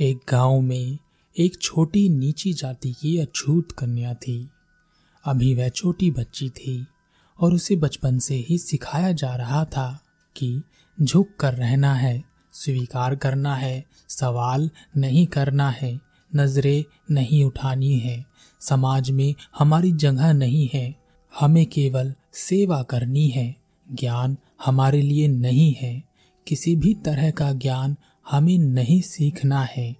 एक गाँव में एक छोटी नीची जाति की अछूत कन्या थी। अभी वह छोटी बच्ची थी और उसे बचपन से ही सिखाया जा रहा था कि झुक कर रहना है, स्वीकार करना है, सवाल नहीं करना है, नज़रें नहीं उठानी है, समाज में हमारी जगह नहीं है, हमें केवल सेवा करनी है, ज्ञान हमारे लिए नहीं है, किसी भी तरह का ज्ञान हमें नहीं सीखना है।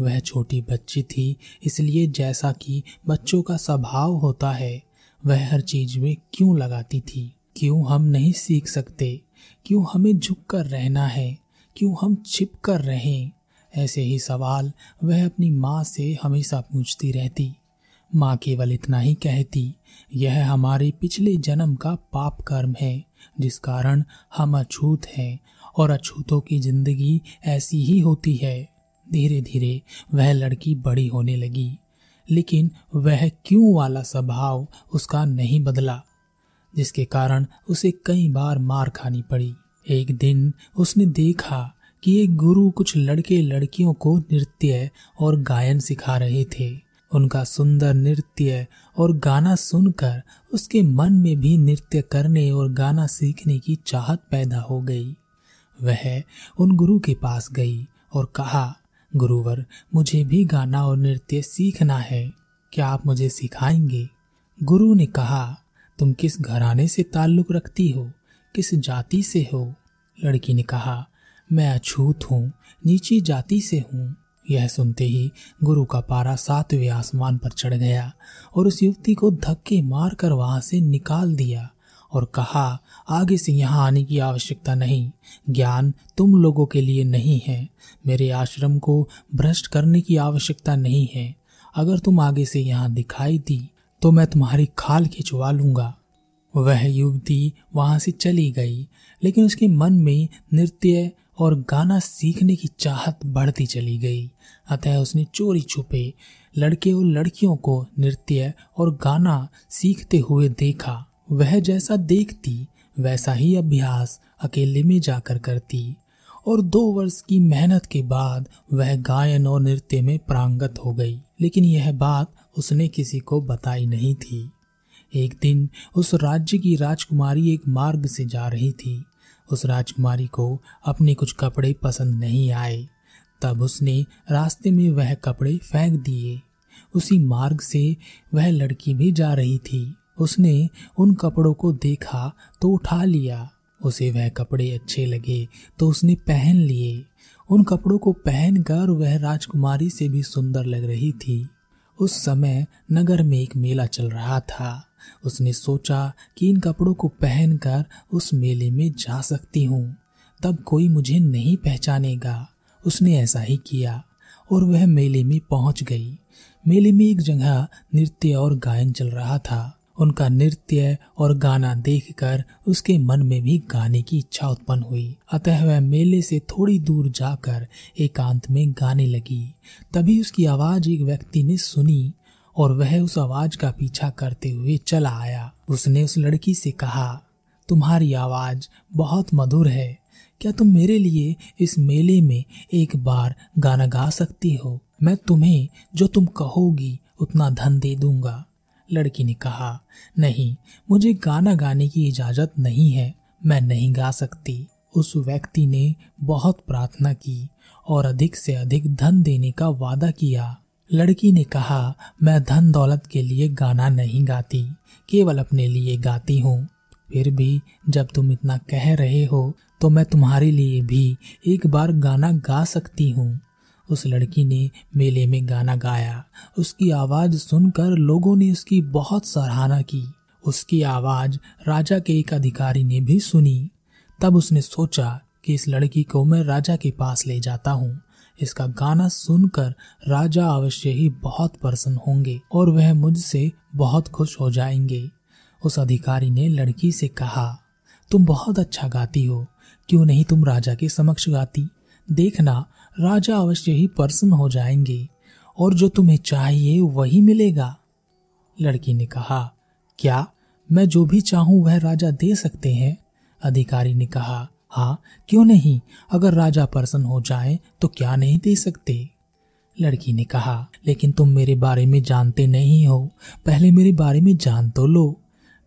वह छोटी बच्ची थी, इसलिए जैसा कि बच्चों का स्वभाव होता है, वह हर चीज़ में क्यों लगाती थी? क्यों हम नहीं सीख सकते? क्यों हमें झुक कर रहना है? क्यों हम छिप कर रहें? ऐसे ही सवाल वह अपनी माँ से हमेशा पूछती रहती। माँ केवल इतना ही कहती, यह हमारे पिछले जन्म का पाप कर्म है, जिस कारण हम अछूत हैं और अछूतों की ज़िंदगी ऐसी ही होती है। धीरे धीरे वह लड़की बड़ी होने लगी, लेकिन वह क्यों वाला स्वभाव उसका नहीं बदला, जिसके कारण उसे कई बार मार खानी पड़ी। एक दिन उसने देखा कि एक गुरु कुछ लड़के लड़कियों को नृत्य और गायन सिखा रहे थे। उनका सुंदर नृत्य और गाना सुनकर उसके मन में भी नृत्य करने और गाना सीखने की चाहत पैदा हो गई। वह उन गुरु के पास गई और कहा, गुरुवर, मुझे भी गाना और नृत्य सीखना है, क्या आप मुझे सिखाएँगे? गुरु ने कहा, तुम किस घराने से ताल्लुक रखती हो? किस जाति से हो? लड़की ने कहा, मैं अछूत हूँ, नीची जाति से हूँ। यह सुनते ही गुरु का पारा सातवें आसमान पर चढ़ गया और उस युवती को धक्के मारकर वहाँ से निकाल दिया। और कहा, आगे से यहाँ आने की आवश्यकता नहीं। ज्ञान तुम लोगों के लिए नहीं है। मेरे आश्रम को भ्रष्ट करने की आवश्यकता नहीं है। अगर तुम आगे से यहाँ दिखाई दी तो मैं तुम्हारी खाल खिंचवा लूँगा। वह युवती वहाँ से चली गई, लेकिन उसके मन में नृत्य और गाना सीखने की चाहत बढ़ती चली गई। अतः उसने चोरी छुपे लड़के और लड़कियों को नृत्य और गाना सीखते हुए देखा। वह जैसा देखती, वैसा ही अभ्यास अकेले में जाकर करती। और दो वर्ष की मेहनत के बाद वह गायन और नृत्य में प्रांगत हो गई। लेकिन यह बात उसने किसी को बताई नहीं थी। एक दिन उस राज्य की राजकुमारी एक मार्ग से जा रही थी। उस राजकुमारी को अपने कुछ कपड़े पसंद नहीं आए। तब उसने रास्ते में वह कपड़े फेंक दिए। उसी मार्ग से वह लड़की भी जा रही थी। उसने उन कपड़ों को देखा तो उठा लिया। उसे वह कपड़े अच्छे लगे तो उसने पहन लिए। उन कपड़ों को पहनकर वह राजकुमारी से भी सुंदर लग रही थी। उस समय नगर में एक मेला चल रहा था। उसने सोचा कि इन कपड़ों को पहनकर उस मेले में जा सकती हूँ। तब कोई मुझे नहीं पहचानेगा। उसने ऐसा ही किया और वह मेले में पहुँच गई। मेले में एक जगह नृत्य और गायन चल रहा था। उनका नृत्य और गाना देखकर उसके मन में भी गाने की इच्छा उत्पन्न हुई। अतः वह मेले से थोड़ी दूर जाकर एकांत में गाने लगी। तभी उसकी आवाज़ एक व्यक्ति ने सुनी और वह उस आवाज़ का पीछा करते हुए चला आया। उसने उस लड़की से कहा, तुम्हारी आवाज़ बहुत मधुर है। क्या तुम मेरे लिए इस मेले में एक बार गाना गा सकती हो? मैं तुम्हें जो तुम कहोगी उतना धन दे दूँगा। लड़की ने कहा, नहीं, मुझे गाना गाने की इजाज़त नहीं है, मैं नहीं गा सकती। उस व्यक्ति ने बहुत प्रार्थना की और अधिक से अधिक धन देने का वादा किया। लड़की ने कहा, मैं धन दौलत के लिए गाना नहीं गाती, केवल अपने लिए गाती हूँ। फिर भी जब तुम इतना कह रहे हो तो मैं तुम्हारे लिए भी एक बार गाना गा सकती हूँ। उस लड़की ने मेले में गाना गाया। उसकी आवाज़ सुनकर लोगों ने उसकी बहुत सराहना की। उसकी आवाज़ राजा के एक अधिकारी ने भी सुनी। तब उसने सोचा कि इस लड़की को मैं राजा के पास ले जाता हूँ। इसका गाना सुनकर राजा अवश्य ही बहुत प्रसन्न होंगे और वह मुझसे बहुत खुश हो जाएँगे। उस अधिकारी ने लड़की से कहा, तुम बहुत अच्छा गाती हो। क्यों नहीं तुम राजा के समक्ष गाती? देखना राजा अवश्य ही प्रसन्न हो जाएँगे और जो तुम्हें चाहिए वही मिलेगा। लड़की ने कहा, क्या मैं जो भी चाहूँ वह राजा दे सकते हैं? अधिकारी ने कहा हाँ क्यों नहीं? अगर राजा प्रसन्न हो जाए तो क्या नहीं दे सकते? लड़की ने कहा, लेकिन तुम मेरे बारे में जानते नहीं हो। पहले मेरे बारे में जान तो लो।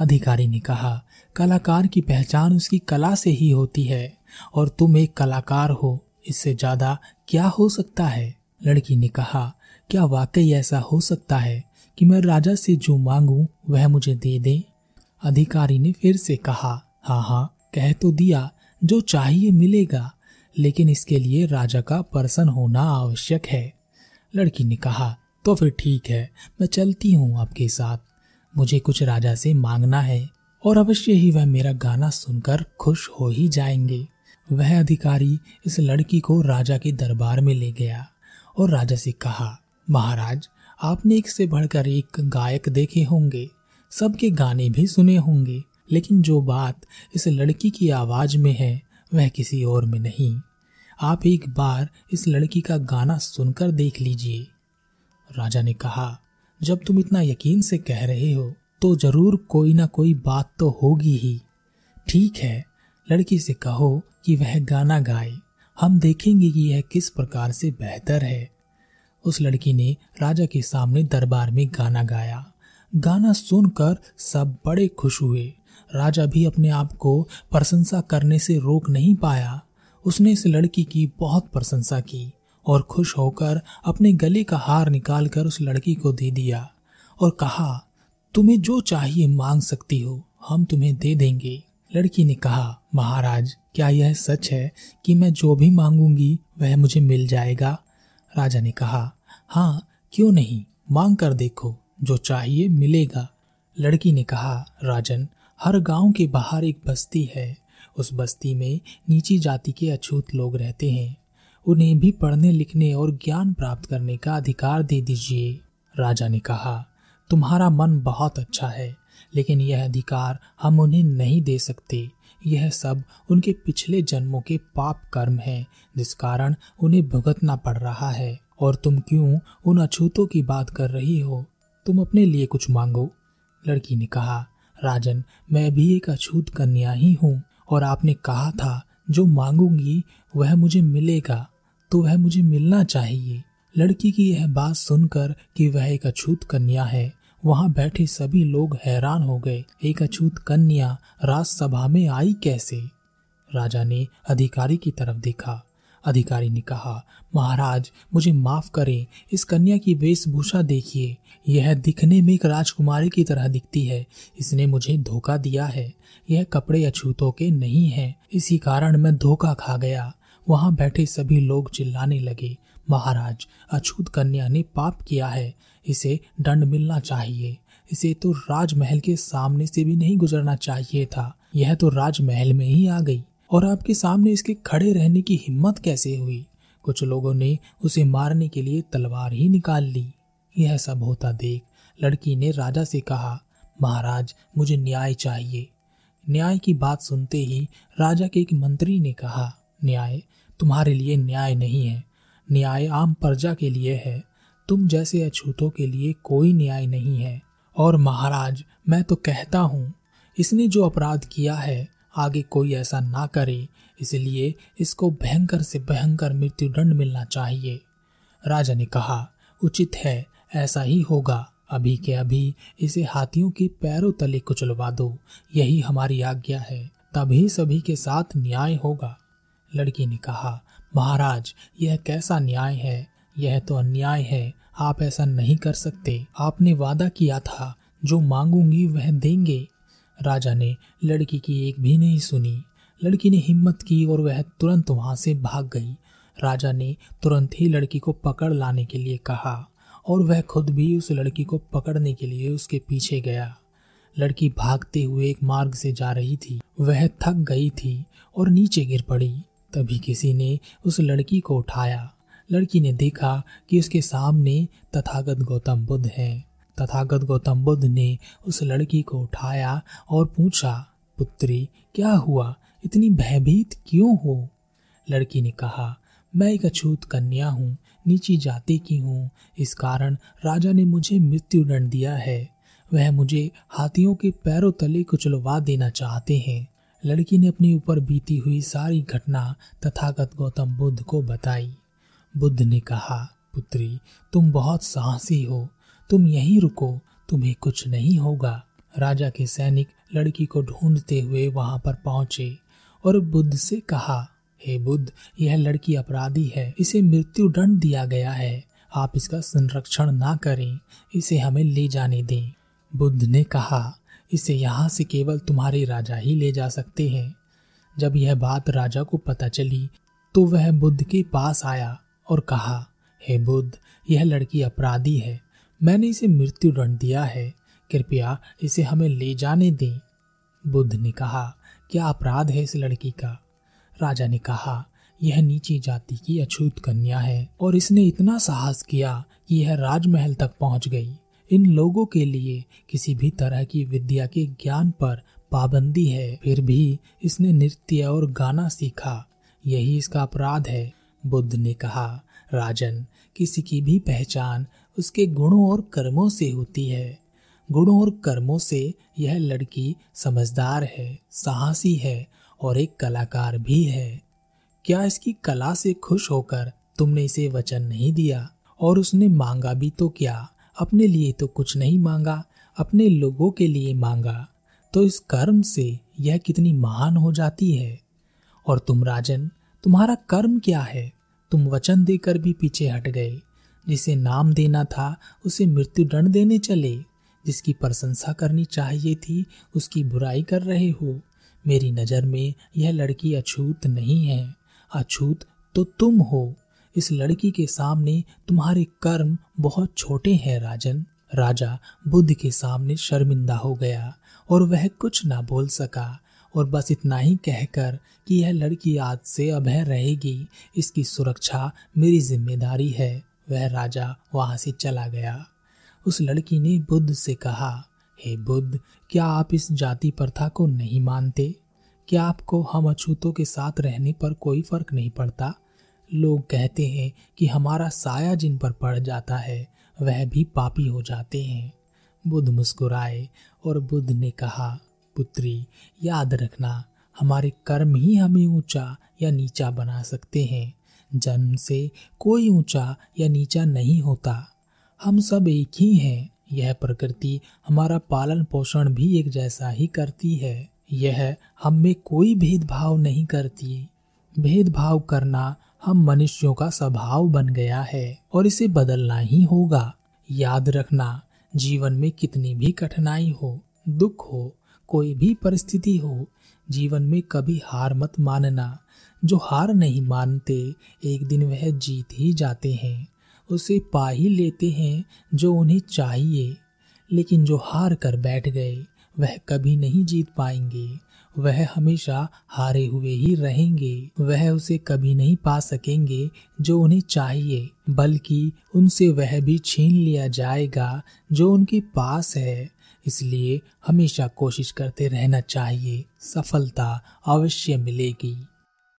अधिकारी ने कहा, कलाकार की पहचान उसकी कला से ही होती है और तुम एक कलाकार हो। इससे ज़्यादा क्या हो सकता है? लड़की ने कहा, क्या वाकई ऐसा हो सकता है कि मैं राजा से जो मांगू, वह मुझे दे दे? अधिकारी ने फिर से कहा हाँ हाँ कह तो दिया, जो चाहिए मिलेगा, लेकिन इसके लिए राजा का पर्सन होना आवश्यक है। लड़की ने कहा तो फिर ठीक है, मैं चलती हूँ आपके साथ। मुझे कुछ राजा से मांगना है, और अवश्य ही वह मेरा गाना सुनकर खुश हो ही जाएँगे। वह अधिकारी इस लड़की को राजा के दरबार में ले गया और राजा से कहा, महाराज, आपने एक से बढ़कर एक गायक देखे होंगे। सबके गाने भी सुने होंगे, लेकिन जो बात इस लड़की की आवाज़ में है, वह किसी और में नहीं। आप एक बार इस लड़की का गाना सुनकर देख लीजिए। राजा ने कहा, जब तुम इतना यकीन से कह रहे हो तो ज़रूर कोई ना कोई बात तो होगी ही। ठीक है लड़की से कहो कि वह गाना गाए। हम देखेंगे कि यह किस प्रकार से बेहतर है। उस लड़की ने राजा के सामने दरबार में गाना गाया। गाना सुनकर सब बड़े खुश हुए। राजा भी अपने आप को प्रशंसा करने से रोक नहीं पाया। उसने इस लड़की की बहुत प्रशंसा की और खुश होकर अपने गले का हार निकालकर उस लड़की को दे दिया और कहा, तुम्हें जो चाहिए मांग सकती हो, हम तुम्हें दे देंगे। लड़की ने कहा, महाराज, क्या यह सच है कि मैं जो भी मांगूँगी, वह मुझे मिल जाएगा? राजा ने कहा हाँ क्यों नहीं? मांग कर देखो, जो चाहिए मिलेगा। लड़की ने कहा, राजन, हर गाँव के बाहर एक बस्ती है। उस बस्ती में नीची जाति के अछूत लोग रहते हैं। उन्हें भी पढ़ने, लिखने और ज्ञान प्राप्त करने का अधिकार दे दीजिए। राजा ने कहा, तुम्हारा मन बहुत अच्छा है। लेकिन यह अधिकार हम उन्हें नहीं दे सकते। यह सब उनके पिछले जन्मों के पाप कर्म हैं, जिस कारण उन्हें भुगतना पड़ रहा है। और तुम क्यों उन अछूतों की बात कर रही हो? तुम अपने लिए कुछ मांगो। लड़की ने कहा, राजन, मैं भी एक अछूत कन्या ही हूँ, और आपने कहा था, जो मांगूँगी वह मुझे मिलेगा तो वह मुझे मिलना चाहिए। लड़की की यह बात सुनकर कि वह एक अछूत कन्या है वहाँ बैठे सभी लोग हैरान हो गए, एक अछूत कन्या राजसभा में आई कैसे? राजा ने अधिकारी की तरफ़ देखा। अधिकारी ने कहा, महाराज, मुझे माफ़ करें, इस कन्या की वेशभूषा देखिए। यह दिखने में एक राजकुमारी की तरह दिखती है। इसने मुझे धोखा दिया है। यह कपड़े अछूतों के नहीं हैं। इसी कारण मैं धोखा खा गया। वहाँ बैठे सभी लोग चिल्लाने लगे, महाराज, अछूत कन्या ने पाप किया है। इसे दंड मिलना चाहिए। इसे तो राजमहल के सामने से भी नहीं गुजरना चाहिए था। यह तो राजमहल में ही आ गई। और आपके सामने इसके खड़े रहने की हिम्मत कैसे हुई? कुछ लोगों ने उसे मारने के लिए तलवार ही निकाल ली। यह सब होता देख लड़की ने राजा से कहा, महाराज, मुझे न्याय चाहिए। न्याय की बात सुनते ही राजा के एक मंत्री ने कहा, न्याय तुम्हारे लिए न्याय नहीं है। न्याय आम प्रजा के लिए है। तुम जैसे अछूतों के लिए कोई न्याय नहीं है। और महाराज, मैं तो कहता हूँ, इसने जो अपराध किया है, आगे कोई ऐसा ना करे, इसलिए इसको भयंकर से भयंकर मृत्यु दंड मिलना चाहिए। राजा ने कहा, उचित है, ऐसा ही होगा। अभी के अभी इसे हाथियों के पैरों तले कुचलवा दो, यही हमारी आज्ञा है, तभी सभी के साथ न्याय होगा। लड़की ने कहा, महाराज, यह कैसा न्याय है? यह तो अन्याय है, आप ऐसा नहीं कर सकते। आपने वादा किया था, जो मांगूँगी वह देंगे। राजा ने लड़की की एक भी नहीं सुनी। लड़की ने हिम्मत की और वह तुरंत वहाँ से भाग गई। राजा ने तुरंत ही लड़की को पकड़ लाने के लिए कहा, और वह खुद भी उस लड़की को पकड़ने के लिए उसके पीछे गया। लड़की भागते हुए एक मार्ग से जा रही थी। वह थक गई थी और नीचे गिर पड़ी। तभी किसी ने उस लड़की को उठाया। लड़की ने देखा कि उसके सामने तथागत गौतम बुद्ध है। तथागत गौतम बुद्ध ने उस लड़की को उठाया और पूछा, पुत्री, क्या हुआ? इतनी भयभीत क्यों हो? लड़की ने कहा, मैं एक अछूत कन्या हूँ, नीची जाति की हूँ। इस कारण राजा ने मुझे मृत्यु दंड दिया है। वह मुझे हाथियों के पैरों तले कुचलवा देना चाहते हैं। लड़की ने अपने ऊपर बीती हुई सारी घटना तथागत गौतम बुद्ध को बताई। बुद्ध ने कहा, पुत्री, तुम बहुत साहसी हो। तुम यहीं रुको, तुम्हें कुछ नहीं होगा। राजा के सैनिक लड़की को ढूंढते हुए वहाँ पर पहुँचे और बुद्ध से कहा, हे बुद्ध, यह लड़की अपराधी है। इसे मृत्यु दंड दिया गया है। आप इसका संरक्षण ना करें। इसे हमें ले जाने दें। बुद्ध ने कहा, इसे यहाँ से केवल तुम्हारे राजा ही ले जा सकते हैं। जब यह बात राजा को पता चली तो वह बुद्ध के पास आया और कहा, हे बुद्ध, यह लड़की अपराधी है। मैंने इसे मृत्यु दंड दिया है। कृपया इसे हमें ले जाने दें। बुद्ध ने कहा, क्या अपराध है इस लड़की का? राजा ने कहा, यह नीची जाति की अछूत कन्या है और इसने इतना साहस किया कि यह राजमहल तक पहुँच गई। इन लोगों के लिए किसी भी तरह की विद्या के ज्ञान पर पाबंदी है। फिर भी इसने नृत्य और गाना सीखा। यही इसका अपराध है। बुद्ध ने कहा, राजन, किसी की भी पहचान उसके गुणों और कर्मों से होती है। गुणों और कर्मों से यह लड़की समझदार है, साहसी है और एक कलाकार भी है। क्या इसकी कला से खुश होकर तुमने इसे वचन नहीं दिया? और उसने मांगा भी तो क्या? अपने लिए तो कुछ नहीं मांगा, अपने लोगों के लिए मांगा। तो इस कर्म से यह कितनी महान हो जाती है? और तुम, राजन, तुम्हारा कर्म क्या है? तुम वचन देकर भी पीछे हट गए। जिसे नाम देना था, उसे मृत्यु दंड देने चले। जिसकी प्रशंसा करनी चाहिए थी, उसकी बुराई कर रहे हो। मेरी नज़र में यह लड़की अछूत नहीं है। अछूत तो तुम हो। इस लड़की के सामने तुम्हारे कर्म बहुत छोटे हैं, राजन। राजा बुद्ध के सामने शर्मिंदा हो गया और वह कुछ ना बोल सका। और बस इतना ही कहकर कि यह लड़की आज से अभय रहेगी। इसकी सुरक्षा मेरी ज़िम्मेदारी है। वह राजा वहाँ से चला गया। उस लड़की ने बुद्ध से कहा, हे बुद्ध, क्या आप इस जाति प्रथा को नहीं मानते? क्या आपको हम अछूतों के साथ रहने पर कोई फ़र्क नहीं पड़ता? लोग कहते हैं कि हमारा साया जिन पर पड़ जाता है, वह भी पापी हो जाते हैं। बुद्ध मुस्कुराए और बुद्ध ने कहा पुत्री, याद रखना, हमारे कर्म ही हमें ऊँचा या नीचा बना सकते हैं। जन्म से कोई ऊँचा या नीचा नहीं होता। हम सब एक ही हैं। यह प्रकृति हमारा पालन पोषण भी एक जैसा ही करती है। यह हम में कोई भेदभाव नहीं करती। भेदभाव करना हम मनुष्यों का स्वभाव बन गया है और इसे बदलना ही होगा। याद रखना, जीवन में कितनी भी कठिनाई हो, दुख हो कोई भी परिस्थिति हो, जीवन में कभी हार मत मानना। जो हार नहीं मानते, एक दिन वह जीत ही जाते हैं। उसे पा ही लेते हैं जो उन्हें चाहिए। लेकिन जो हार कर बैठ गए, वह कभी नहीं जीत पाएँगे। वह हमेशा हारे हुए ही रहेंगे। वह उसे कभी नहीं पा सकेंगे जो उन्हें चाहिए, बल्कि उनसे वह भी छीन लिया जाएगा जो उनके पास है। इसलिए हमेशा कोशिश करते रहना चाहिए। सफलता अवश्य मिलेगी।